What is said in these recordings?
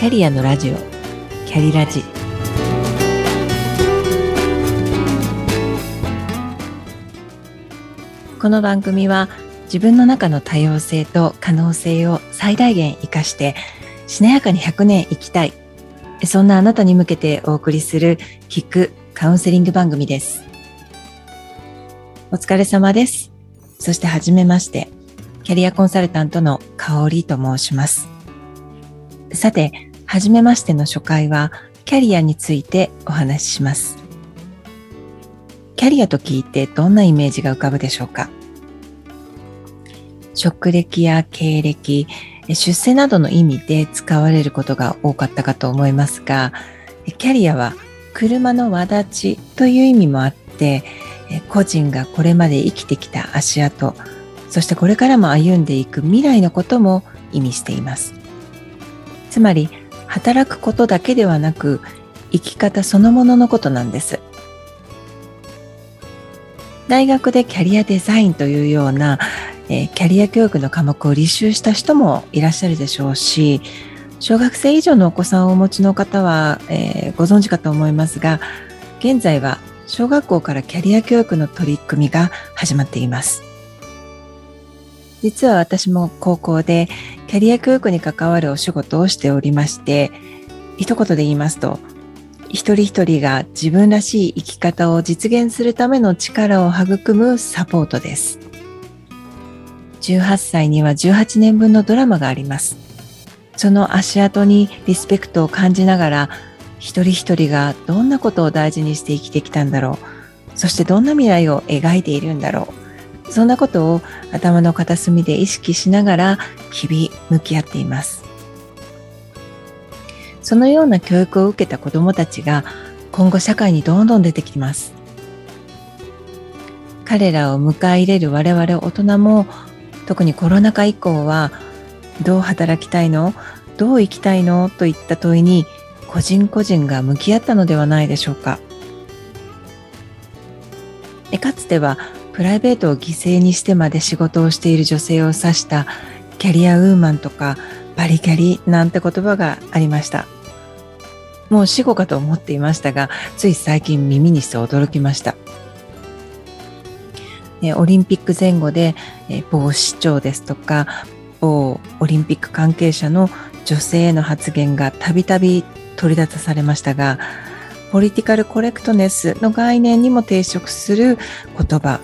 キャリアのラジオ。キャリラジ。この番組は自分の中の多様性と可能性を最大限生かしてしなやかに100年生きたい。そんなあなたに向けてお送りする聞くカウンセリング番組です。お疲れ様です。そしてはじめましてキャリアコンサルタントの香里と申します。さてはじめましての初回はキャリアについてお話しします。キャリアと聞いてどんなイメージが浮かぶでしょうか？職歴や経歴、出世などの意味で使われることが多かったかと思いますが、キャリアは車の輪立ちという意味もあって、個人がこれまで生きてきた足跡、そしてこれからも歩んでいく未来のことも意味しています。つまり、働くことだけではなく生き方そのもののことなんです。大学でキャリアデザインというような、え、キャリア教育の科目を履修した人もいらっしゃるでしょうし小学生以上のお子さんをお持ちの方は、えー、ご存知かと思いますが現在は小学校からキャリア教育の取り組みが始まっています。実は私も高校でキャリア教育に関わるお仕事をしておりまして、一言で言いますと、一人一人が自分らしい生き方を実現するための力を育むサポートです。18歳には18年分のドラマがあります。その足跡にリスペクトを感じながら、一人一人がどんなことを大事にして生きてきたんだろう。そしてどんな未来を描いているんだろう。そんなことを頭の片隅で意識しながら日々向き合っています。そのような教育を受けた子どもたちが今後社会にどんどん出てきます。彼らを迎え入れる我々大人も特にコロナ禍以降はどう働きたいのどう生きたいのといった問いに個人個人が向き合ったのではないでしょうか。かつてはプライベートを犠牲にしてまで仕事をしている女性を指したキャリアウーマンとかバリキャリなんて言葉がありました。もう死後かと思っていましたが、つい最近耳にして驚きました。オリンピック前後で某市長ですとか某オリンピック関係者の女性への発言がたびたび取り立たされましたがポリティカルコレクトネスの概念にも抵触する言葉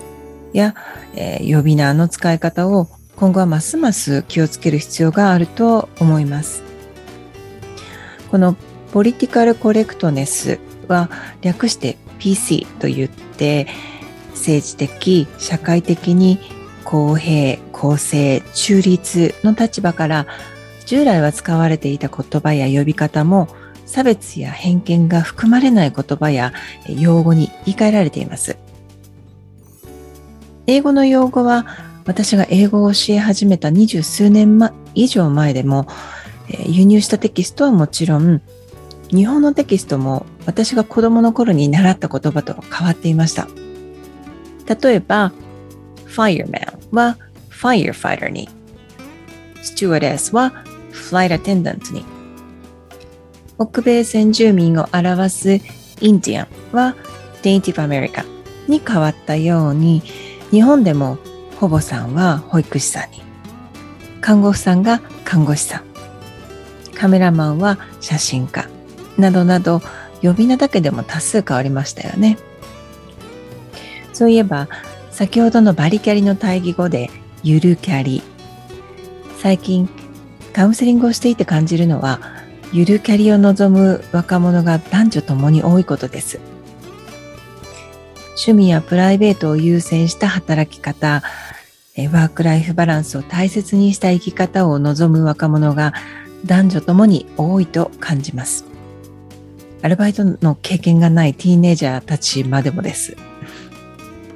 や、えー、呼び名の使い方を今後はますます気をつける必要があると思います。このポリティカルコレクトネスは略して PC と言って政治的、社会的に公平、公正、中立の立場から従来は使われていた言葉や呼び方も差別や偏見が含まれない言葉や用語に言い換えられています。英語の用語は私が英語を教え始めた二十数年以上前でも、輸入したテキストはもちろん日本のテキストも私が子供の頃に習った言葉と変わっていました。例えば、fireman は firefighter に、stewardess は flight attendant に、北米先住民を表す Indian は Native America に変わったように、日本でも保母さんは保育士さんに、看護婦さんが看護師さん、カメラマンは写真家、などなど呼び名だけでも多数変わりましたよね。そういえば、先ほどのバリキャリの対義語でゆるキャリ。最近カウンセリングをしていて感じるのは、ゆるキャリを望む若者が男女ともに多いことです。趣味やプライベートを優先した働き方、ワークライフバランスを大切にした生き方を望む若者が男女ともに多いと感じます。アルバイトの経験がないティーネイジャーたちまでもです。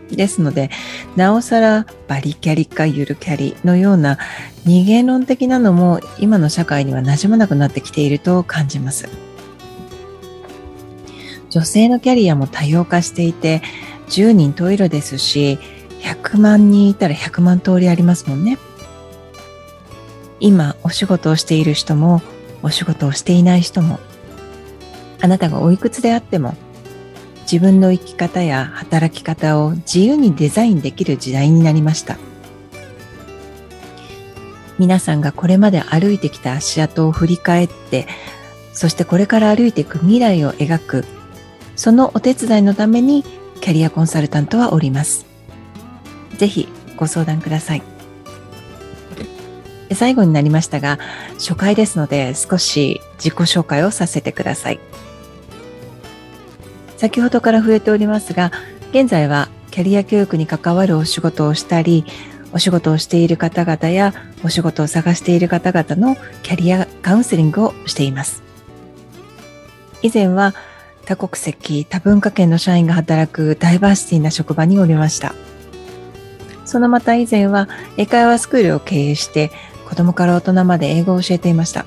ですので、なおさらバリキャリかゆるキャリのような二元論的なのも今の社会には馴染まなくなってきていると感じます。女性のキャリアも多様化していて、10人十色ですし、100万人いたら100万通りありますもんね。今お仕事をしている人もお仕事をしていない人もあなたがおいくつであっても自分の生き方や働き方を自由にデザインできる時代になりました皆さんがこれまで歩いてきた足跡を振り返ってそしてこれから歩いていく未来を描くそのお手伝いのためにキャリアコンサルタントはおります。ぜひご相談ください。最後になりましたが初回ですので少し自己紹介をさせてください。先ほどから増えておりますが、現在はキャリア教育に関わるお仕事をしたり、お仕事をしている方々やお仕事を探している方々のキャリアカウンセリングをしています。以前は多国籍、多文化圏の社員が働くダイバーシティな職場におりました。そのまた以前は英会話スクールを経営して子供から大人まで英語を教えていました。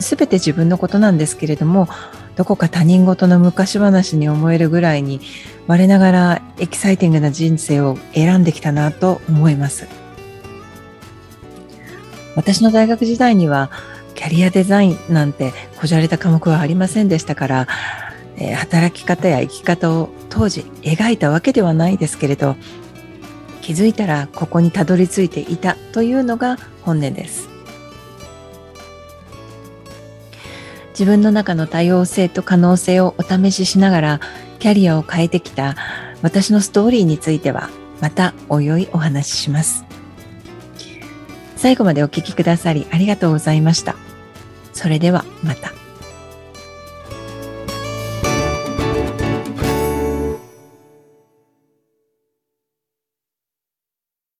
すべて自分のことなんですけれども、どこか他人事の昔話に思えるぐらいに我ながらエキサイティングな人生を選んできたなと思います。私の大学時代にはキャリアデザインなんてこじゃれた科目はありませんでしたから、えー、働き方や生き方を当時描いたわけではないですけれど気づいたらここにたどり着いていたというのが本音です。自分の中の多様性と可能性をお試ししながらキャリアを変えてきた私のストーリーについてはまたおいおいお話しします。最後までお聴きくださりありがとうございました。それではまた。